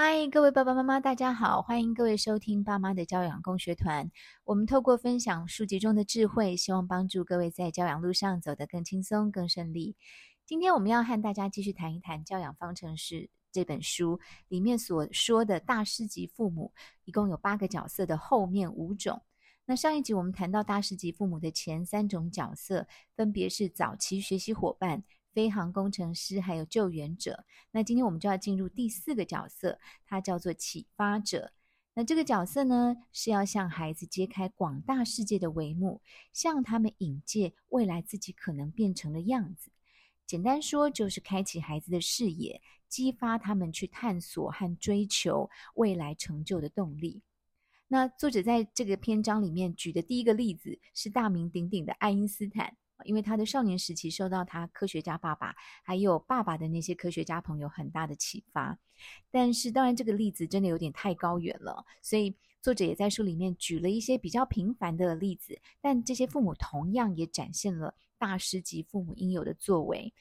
嗨，各位爸爸妈妈，大家好！欢迎各位收听爸妈的教养共学团。我们透过分享书籍中的智慧，希望帮助各位在教养路上走得更轻松、更顺利。今天我们要和大家继续谈一谈《教养方程式》这本书里面所说的大师级父母，一共有八个角色的后面五种。那上一集我们谈到大师级父母的前三种角色，分别是早期学习伙伴。飞航工程师，还有救援者。那今天我们就要进入第四个角色，它叫做启发者。那这个角色呢，是要向孩子揭开广大世界的帷幕，向他们引介未来自己可能变成的样子。简单说，就是开启孩子的视野，激发他们去探索和追求未来成就的动力。那作者在这个篇章里面举的第一个例子是大名鼎鼎的爱因斯坦。因为他的少年时期受到他科学家爸爸还有爸爸的那些科学家朋友很大的启发，但是当然这个例子真的有点太高远了，所以作者也在书里面举了一些比较平凡的例子，但这些父母同样也展现了大师级父母应有的作为。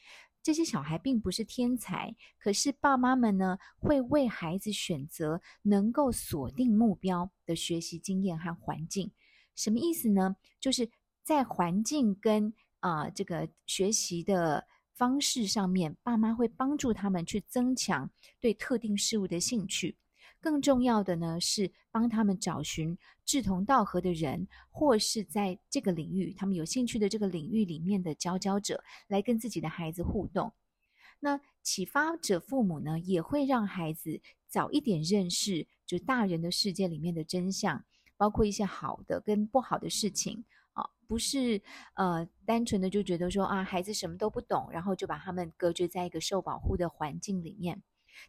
这些小孩并不是天才，可是爸妈们呢，会为孩子选择能够锁定目标的学习经验和环境。什么意思呢？就是在环境跟啊、这个学习的方式上面，爸妈会帮助他们去增强对特定事物的兴趣。更重要的呢，是帮他们找寻志同道合的人，或是在这个领域他们有兴趣的这个领域里面的佼佼者，来跟自己的孩子互动。那启发者父母呢，也会让孩子早一点认识，就大人的世界里面的真相，包括一些好的跟不好的事情。不是呃单纯的就觉得说啊，孩子什么都不懂，然后就把他们隔绝在一个受保护的环境里面。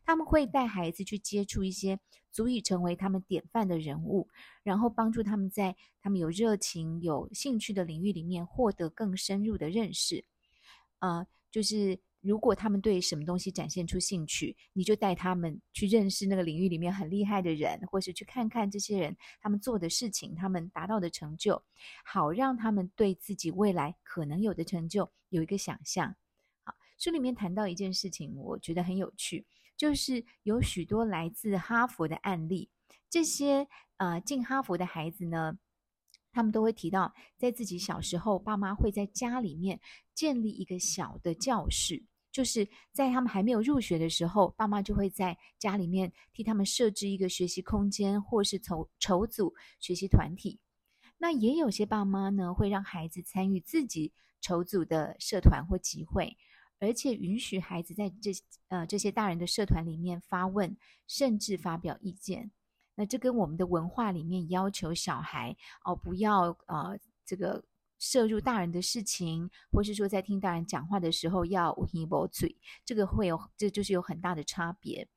他们会带孩子去接触一些足以成为他们典范的人物，然后帮助他们在他们有热情、有兴趣的领域里面获得更深入的认识。啊、就是。如果他们对什么东西展现出兴趣，你就带他们去认识那个领域里面很厉害的人，或是去看看这些人他们做的事情，他们达到的成就，好让他们对自己未来可能有的成就有一个想象。好，书里面谈到一件事情，我觉得很有趣，就是有许多来自哈佛的案例，这些呃进哈佛的孩子呢，他们都会提到，在自己小时候，爸妈会在家里面建立一个小的教室。就是在他们还没有入学的时候，爸妈就会在家里面替他们设置一个学习空间，或是筹筹组学习团体。那也有些爸妈呢，会让孩子参与自己筹组的社团或集会，而且允许孩子在这呃这些大人的社团里面发问，甚至发表意见。那这跟我们的文化里面要求小孩哦不要呃这个。摄入大人的事情，或是说在听大人讲话的时候要无耳无嘴，这个会有，这就是有很大的差别。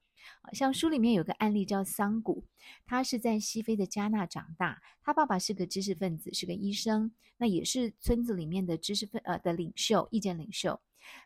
像书里面有个案例叫桑古，他是在西非的加纳长大，他爸爸是个知识分子，是个医生，那也是村子里面的知识分呃的领袖，意见领袖。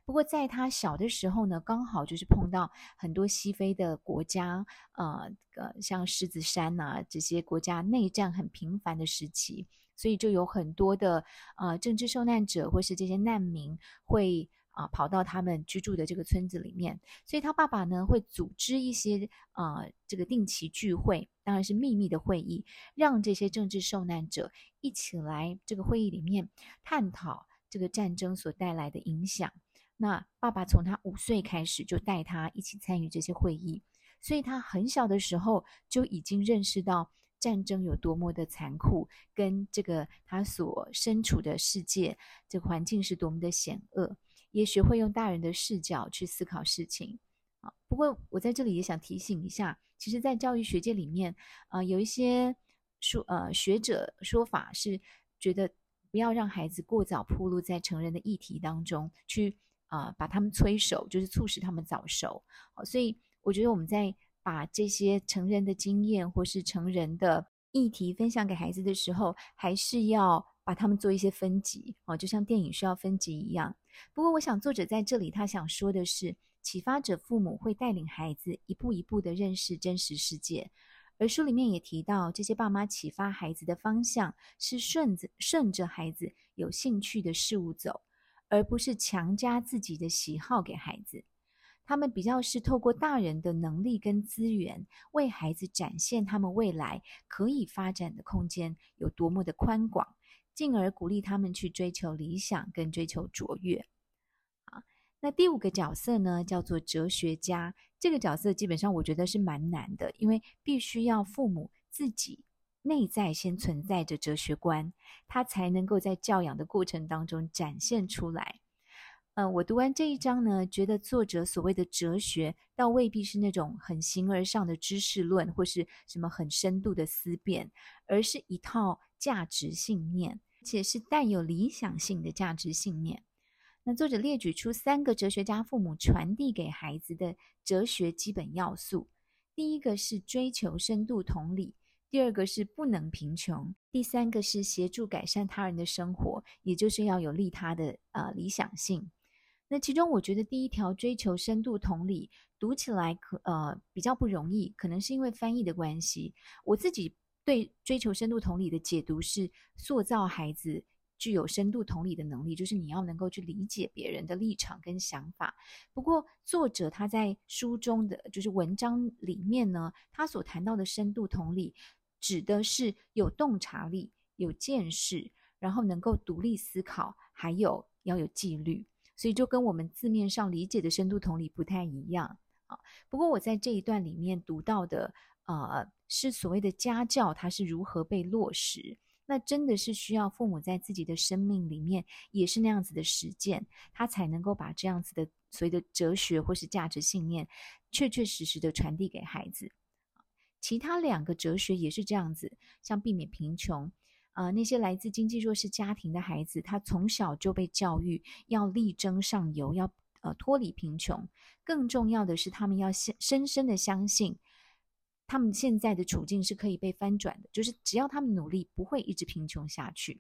不过在他小的时候呢，刚好就是碰到很多西非的国家，呃呃，像狮子山啊这些国家内战很频繁的时期。所以就有很多的呃政治受难者或是这些难民会啊、跑到他们居住的这个村子里面，所以他爸爸呢会组织一些呃这个定期聚会，当然是秘密的会议，让这些政治受难者一起来这个会议里面探讨这个战争所带来的影响。那爸爸从他五岁开始就带他一起参与这些会议，所以他很小的时候就已经认识到。战争有多么的残酷，跟这个他所身处的世界，这环境是多么的险恶，也学会用大人的视角去思考事情。啊，不过我在这里也想提醒一下，其实，在教育学界里面，啊，有一些说呃学者说法是觉得不要让孩子过早暴露在成人的议题当中，去啊把他们催熟，就是促使他们早熟。好，所以我觉得我们在。把这些成人的经验或是成人的议题分享给孩子的时候，还是要把他们做一些分级哦，就像电影需要分级一样。不过，我想作者在这里他想说的是，启发者父母会带领孩子一步一步的认识真实世界，而书里面也提到，这些爸妈启发孩子的方向是顺着顺着孩子有兴趣的事物走，而不是强加自己的喜好给孩子。他们比较是透过大人的能力跟资源，为孩子展现他们未来可以发展的空间有多么的宽广，进而鼓励他们去追求理想跟追求卓越。啊，那第五个角色呢，叫做哲学家。这个角色基本上我觉得是蛮难的，因为必须要父母自己内在先存在着哲学观，他才能够在教养的过程当中展现出来。嗯，我读完这一章呢，觉得作者所谓的哲学，倒未必是那种很形而上的知识论，或是什么很深度的思辨，而是一套价值信念，且是带有理想性的价值信念。那作者列举出三个哲学家父母传递给孩子的哲学基本要素：第一个是追求深度同理，第二个是不能贫穷，第三个是协助改善他人的生活，也就是要有利他的呃理想性。那其中，我觉得第一条追求深度同理，读起来可呃比较不容易，可能是因为翻译的关系。我自己对追求深度同理的解读是，塑造孩子具有深度同理的能力，就是你要能够去理解别人的立场跟想法。不过，作者他在书中的就是文章里面呢，他所谈到的深度同理，指的是有洞察力、有见识，然后能够独立思考，还有要有纪律。所以就跟我们字面上理解的深度同理不太一样啊。不过我在这一段里面读到的，呃，是所谓的家教，它是如何被落实？那真的是需要父母在自己的生命里面也是那样子的实践，他才能够把这样子的所谓的哲学或是价值信念，确确实实的传递给孩子。其他两个哲学也是这样子，像避免贫穷。啊、呃，那些来自经济弱势家庭的孩子，他从小就被教育要力争上游，要呃脱离贫穷。更重要的是，他们要深深深的相信，他们现在的处境是可以被翻转的，就是只要他们努力，不会一直贫穷下去。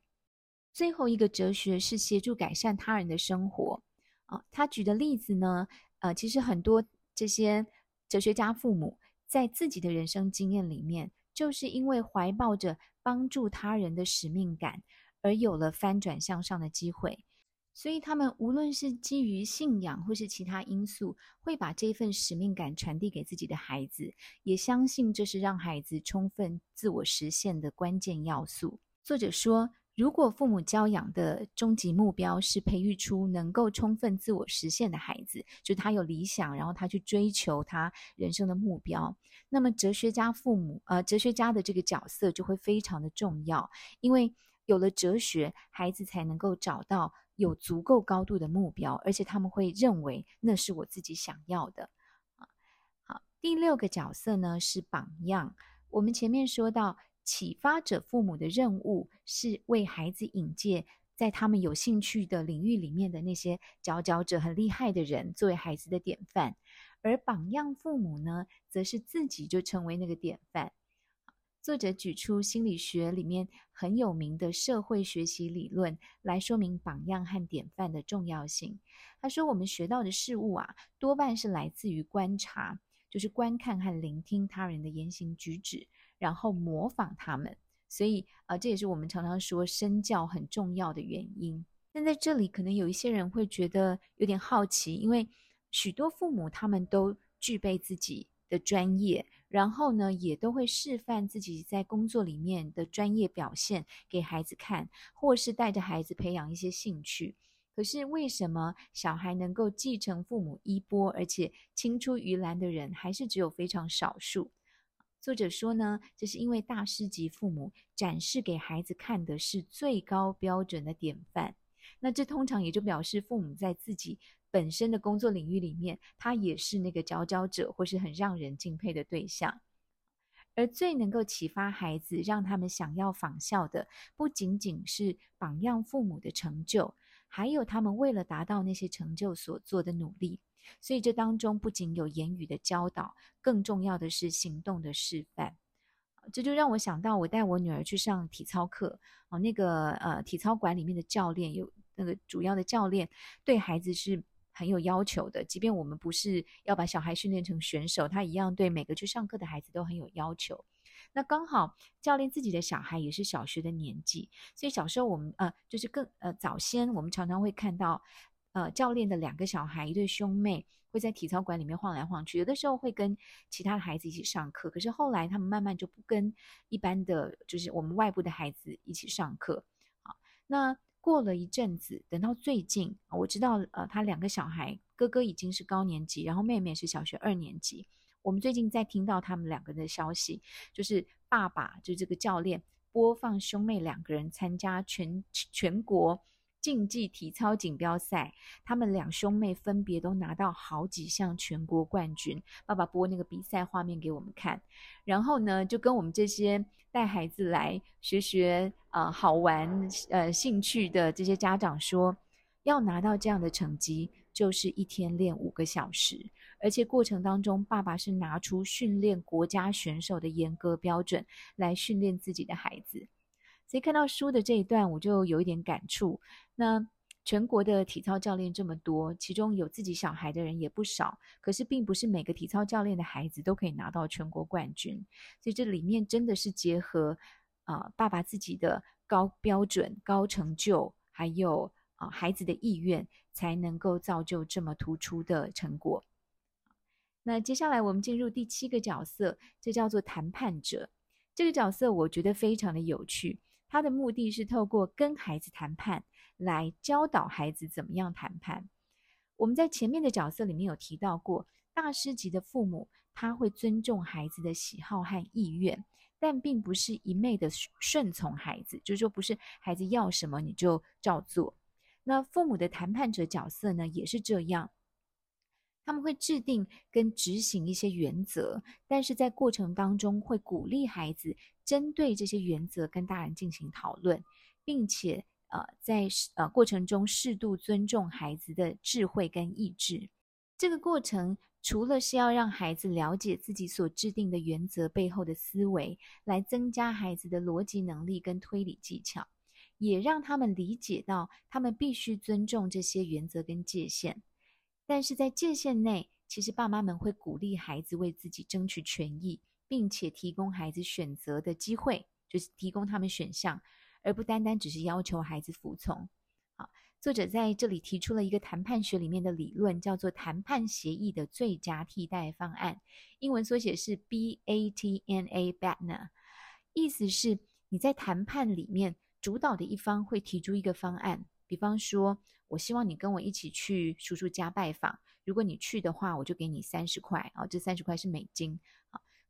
最后一个哲学是协助改善他人的生活。啊、他举的例子呢，呃，其实很多这些哲学家父母在自己的人生经验里面，就是因为怀抱着。帮助他人的使命感，而有了翻转向上的机会，所以他们无论是基于信仰或是其他因素，会把这份使命感传递给自己的孩子，也相信这是让孩子充分自我实现的关键要素。作者说，如果父母教养的终极目标是培育出能够充分自我实现的孩子，就他有理想，然后他去追求他人生的目标，那么哲学家父母，呃，哲学家的这个角色就会非常的重要，因为有了哲学，孩子才能够找到有足够高度的目标，而且他们会认为那是我自己想要的。啊好，第六个角色呢是榜样，我们前面说到。启发者父母的任务是为孩子引荐在他们有兴趣的领域里面的那些佼佼者、很厉害的人，作为孩子的典范。而榜样父母呢，则是自己就成为那个典范。作者举出心理学里面很有名的社会学习理论来说明榜样和典范的重要性。他说：“我们学到的事物啊，多半是来自于观察，就是观看和聆听他人的言行举止。”然后模仿他们，所以啊、呃，这也是我们常常说身教很重要的原因。但在这里，可能有一些人会觉得有点好奇，因为许多父母他们都具备自己的专业，然后呢，也都会示范自己在工作里面的专业表现给孩子看，或是带着孩子培养一些兴趣。可是为什么小孩能够继承父母衣钵，而且青出于蓝的人，还是只有非常少数？作者说呢，这是因为大师级父母展示给孩子看的是最高标准的典范。那这通常也就表示父母在自己本身的工作领域里面，他也是那个佼佼者，或是很让人敬佩的对象。而最能够启发孩子，让他们想要仿效的，不仅仅是榜样父母的成就，还有他们为了达到那些成就所做的努力。所以这当中不仅有言语的教导，更重要的是行动的示范。这就让我想到，我带我女儿去上体操课，哦，那个呃体操馆里面的教练有那个主要的教练对孩子是很有要求的。即便我们不是要把小孩训练成选手，他一样对每个去上课的孩子都很有要求。那刚好教练自己的小孩也是小学的年纪，所以小时候我们呃就是更呃早先我们常常会看到。呃教练的两个小孩，一对兄妹会在体操馆里面晃来晃去，有的时候会跟其他的孩子一起上课，可是后来他们慢慢就不跟一般的就是我们外部的孩子一起上课。好，那过了一阵子，等到最近，我知道呃他两个小孩，哥哥已经是高年级，然后妹妹是小学二年级。我们最近在听到他们两个人的消息，就是爸爸就这个教练播放兄妹两个人参加全全国竞技体操锦标赛，他们两兄妹分别都拿到好几项全国冠军。爸爸播那个比赛画面给我们看，然后呢，就跟我们这些带孩子来学学呃好玩呃兴趣的这些家长说，要拿到这样的成绩，就是一天练五个小时。而且过程当中，爸爸是拿出训练国家选手的严格标准来训练自己的孩子。所以看到书的这一段，我就有一点感触。那全国的体操教练这么多，其中有自己小孩的人也不少。可是并不是每个体操教练的孩子都可以拿到全国冠军。所以这里面真的是结合啊、爸爸自己的高标准、高成就，还有啊、孩子的意愿，才能够造就这么突出的成果。那接下来我们进入第七个角色，这叫做谈判者。这个角色我觉得非常的有趣，他的目的是透过跟孩子谈判来教导孩子怎么样谈判。我们在前面的角色里面有提到过，大师级的父母他会尊重孩子的喜好和意愿，但并不是一昧的顺从孩子，就是说不是孩子要什么你就照做。那父母的谈判者角色呢，也是这样。他们会制定跟执行一些原则，但是在过程当中会鼓励孩子针对这些原则跟大人进行讨论，并且呃在呃过程中适度尊重孩子的智慧跟意志。这个过程除了是要让孩子了解自己所制定的原则背后的思维，来增加孩子的逻辑能力跟推理技巧，也让他们理解到他们必须尊重这些原则跟界限。但是在界限内，其实爸妈们会鼓励孩子为自己争取权益，并且提供孩子选择的机会，就是提供他们选项，而不单单只是要求孩子服从。好，作者在这里提出了一个谈判学里面的理论，叫做谈判协议的最佳替代方案，英文缩写是 BATNA，BATNA，意思是你在谈判里面主导的一方会提出一个方案，比方说。我希望你跟我一起去叔叔家拜访。如果你去的话，我就给你三十块啊，这三十块是美金。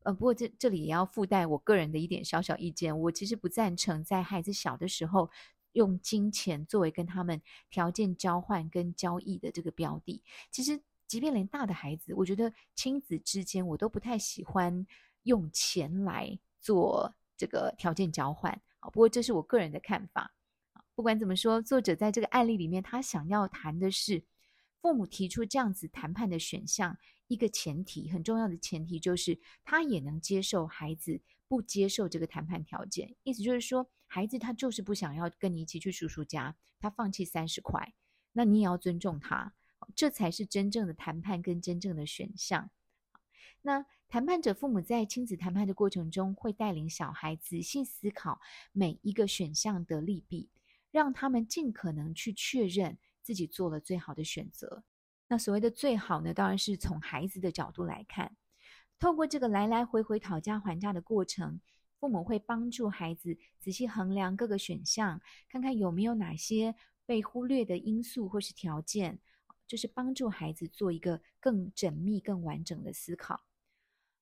呃，不过这这里也要附带我个人的一点小小意见。我其实不赞成在孩子小的时候用金钱作为跟他们条件交换跟交易的这个标的。其实，即便连大的孩子，我觉得亲子之间我都不太喜欢用钱来做这个条件交换啊。不过这是我个人的看法。不管怎么说，作者在这个案例里面，他想要谈的是，父母提出这样子谈判的选项，一个前提，很重要的前提就是，他也能接受孩子不接受这个谈判条件。意思就是说，孩子他就是不想要跟你一起去叔叔家，他放弃三十块，那你也要尊重他，这才是真正的谈判跟真正的选项。那谈判者父母在亲子谈判的过程中，会带领小孩仔细思考每一个选项的利弊。让他们尽可能去确认自己做了最好的选择。那所谓的最好呢，当然是从孩子的角度来看。透过这个来来回回讨价还价的过程，父母会帮助孩子仔细衡量各个选项，看看有没有哪些被忽略的因素或是条件，就是帮助孩子做一个更缜密、更完整的思考。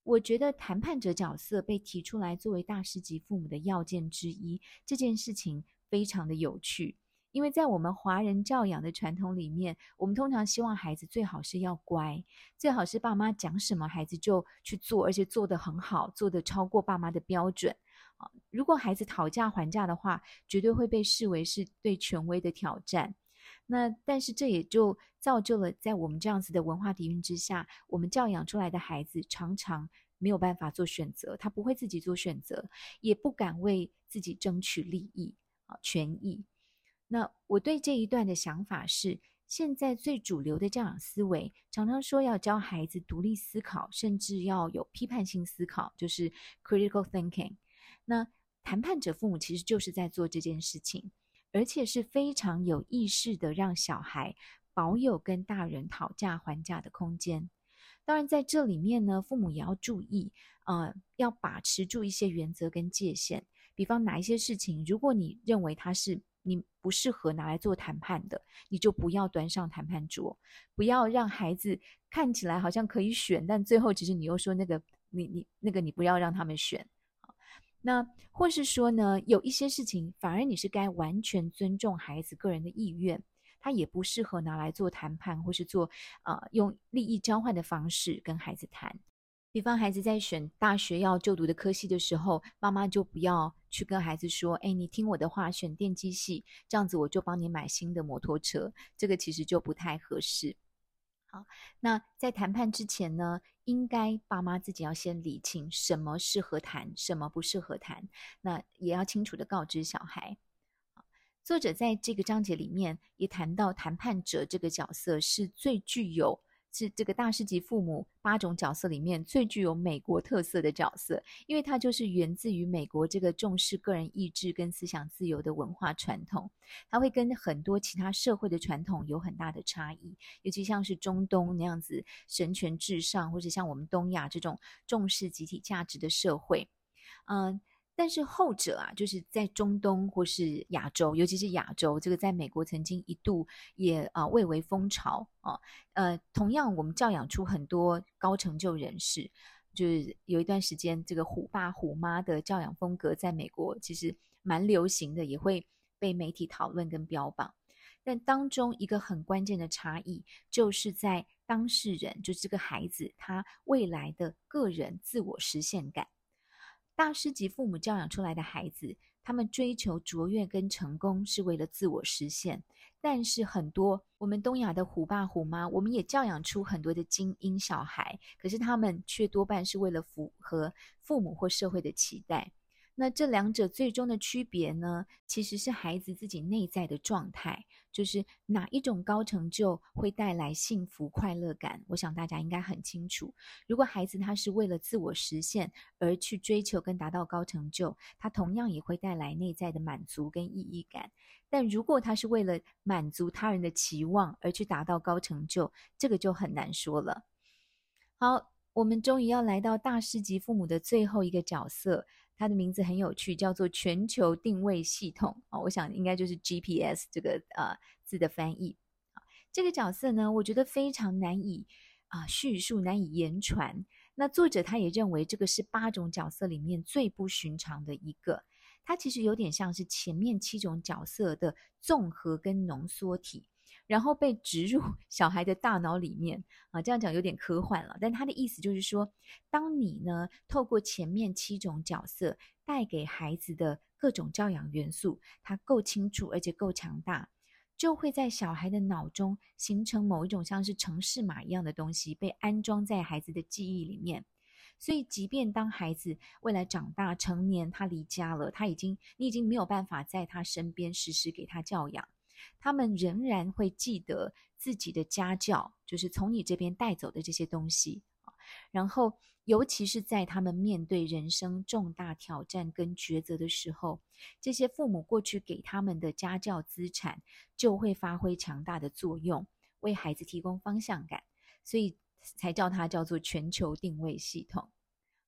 我觉得谈判者角色被提出来作为大师级父母的要件之一，这件事情。非常的有趣，因为在我们华人教养的传统里面，我们通常希望孩子最好是要乖，最好是爸妈讲什么孩子就去做，而且做得很好，做得超过爸妈的标准啊。如果孩子讨价还价的话，绝对会被视为是对权威的挑战。那但是这也就造就了在我们这样子的文化底蕴之下，我们教养出来的孩子常常没有办法做选择，他不会自己做选择，也不敢为自己争取利益啊。权益。那我对这一段的想法是，现在最主流的教养思维常常说要教孩子独立思考，甚至要有批判性思考，就是 critical thinking。那谈判者父母其实就是在做这件事情，而且是非常有意识的让小孩保有跟大人讨价还价的空间。当然，在这里面呢，父母也要注意，呃，要把持住一些原则跟界限。比方哪一些事情，如果你认为它是你不适合拿来做谈判的，你就不要端上谈判桌，不要让孩子看起来好像可以选，但最后其实你又说那个你你那个你不要让他们选。那或是说呢，有一些事情反而你是该完全尊重孩子个人的意愿。他也不适合拿来做谈判，或是做呃用利益交换的方式跟孩子谈。比方孩子在选大学要就读的科系的时候，妈妈就不要去跟孩子说：“哎，你听我的话，选电机系，这样子我就帮你买新的摩托车。”这个其实就不太合适。好，那在谈判之前呢，应该爸妈自己要先理清什么适合谈，什么不适合谈，那也要清楚地告知小孩。作者在这个章节里面也谈到，谈判者这个角色是最具有，是这个大师级父母八种角色里面最具有美国特色的角色，因为它就是源自于美国这个重视个人意志跟思想自由的文化传统，它会跟很多其他社会的传统有很大的差异，尤其像是中东那样子神权至上，或者像我们东亚这种重视集体价值的社会，嗯。但是后者啊，就是在中东或是亚洲，尤其是亚洲，这个在美国曾经一度也啊蔚为风潮啊。呃，同样我们教养出很多高成就人士，就是有一段时间，这个虎爸虎妈的教养风格在美国其实蛮流行的，也会被媒体讨论跟标榜。但当中一个很关键的差异，就是在当事人，就是这个孩子他未来的个人自我实现感。大师级父母教养出来的孩子，他们追求卓越跟成功是为了自我实现。但是很多我们东亚的虎爸虎妈，我们也教养出很多的精英小孩，可是他们却多半是为了符合父母或社会的期待。那这两者最终的区别呢，其实是孩子自己内在的状态，就是哪一种高成就会带来幸福快乐感。我想大家应该很清楚，如果孩子他是为了自我实现而去追求跟达到高成就，他同样也会带来内在的满足跟意义感。但如果他是为了满足他人的期望而去达到高成就，这个就很难说了。好，我们终于要来到大师级父母的最后一个角色。它的名字很有趣，叫做全球定位系统啊，我想应该就是 GPS 这个呃字的翻译啊。这个角色呢，我觉得非常难以啊叙述，难以言传。那作者他也认为这个是八种角色里面最不寻常的一个，它其实有点像是前面七种角色的综合跟浓缩体。然后被植入 小孩的大脑里面啊，这样讲有点科幻了。但他的意思就是说，当你呢透过前面七种角色带给孩子的各种教养元素，它够清楚而且够强大，就会在小孩的脑中形成某一种像是程式码一样的东西，被安装在孩子的记忆里面。所以，即便当孩子未来长大成年，他离家了，他已经你已经没有办法在他身边实时给他教养。他们仍然会记得自己的家教，就是从你这边带走的这些东西。然后，尤其是在他们面对人生重大挑战跟抉择的时候，这些父母过去给他们的家教资产就会发挥强大的作用，为孩子提供方向感。所以才叫它叫做全球定位系统。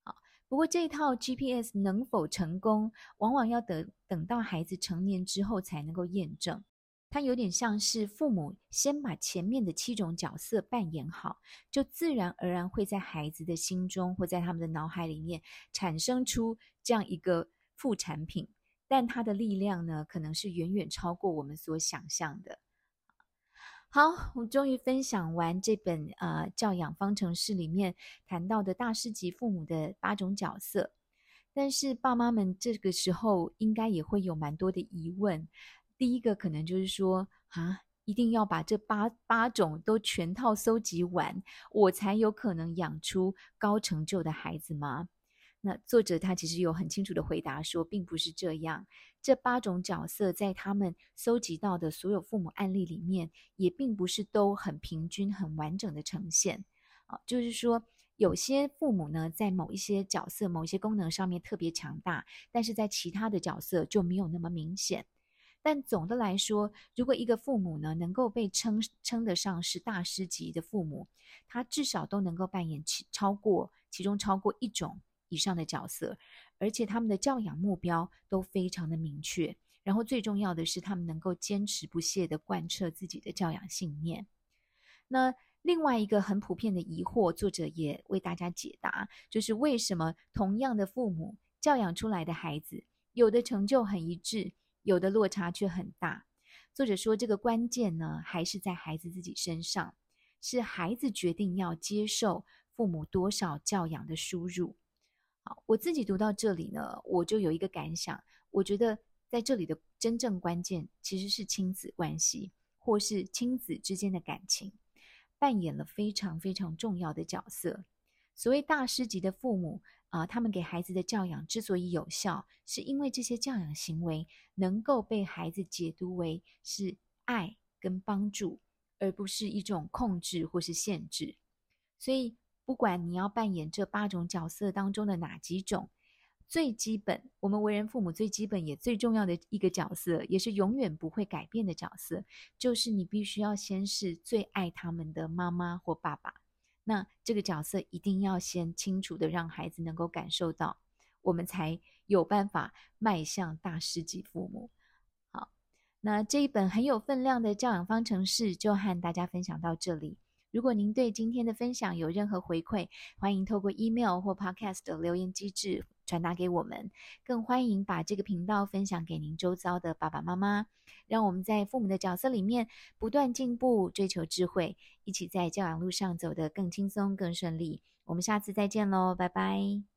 好，不过这一套 GPS 能否成功，往往要等等到孩子成年之后才能够验证。它有点像是父母先把前面的七种角色扮演好，就自然而然会在孩子的心中或在他们的脑海里面产生出这样一个副产品，但它的力量呢，可能是远远超过我们所想象的。好，我终于分享完这本呃教养方程式里面谈到的大师级父母的八种角色，但是爸妈们这个时候应该也会有蛮多的疑问。第一个可能就是说啊，一定要把这八八种都全套搜集完，我才有可能养出高成就的孩子吗？那作者他其实有很清楚的回答说，并不是这样。这八种角色在他们搜集到的所有父母案例里面，也并不是都很平均、很完整的呈现。啊，就是说有些父母呢，在某一些角色、某一些功能上面特别强大，但是在其他的角色就没有那么明显。但总的来说，如果一个父母呢，能够被称称得上是大师级的父母，他至少都能够扮演其超过其中超过一种以上的角色，而且他们的教养目标都非常的明确。然后最重要的是，他们能够坚持不懈地贯彻自己的教养信念。那另外一个很普遍的疑惑，作者也为大家解答，就是为什么同样的父母教养出来的孩子，有的成就很一致。有的落差却很大。作者说，这个关键呢，还是在孩子自己身上，是孩子决定要接受父母多少教养的输入。好，我自己读到这里呢，我就有一个感想，我觉得在这里的真正关键其实是亲子关系，或是亲子之间的感情，扮演了非常非常重要的角色。所谓大师级的父母。啊，他们给孩子的教养之所以有效，是因为这些教养行为能够被孩子解读为是爱跟帮助，而不是一种控制或是限制。所以，不管你要扮演这八种角色当中的哪几种，最基本，我们为人父母最基本也最重要的一个角色，也是永远不会改变的角色，就是你必须要先是最爱他们的妈妈或爸爸。那这个角色一定要先清楚的让孩子能够感受到，我们才有办法迈向大师级父母。好，那这一本很有分量的教养方程式就和大家分享到这里。如果您对今天的分享有任何回馈，欢迎透过 email 或 podcast 的留言机制传达给我们。更欢迎把这个频道分享给您周遭的爸爸妈妈。让我们在父母的角色里面不断进步，追求智慧，一起在教养路上走得更轻松、更顺利。我们下次再见喽，拜拜。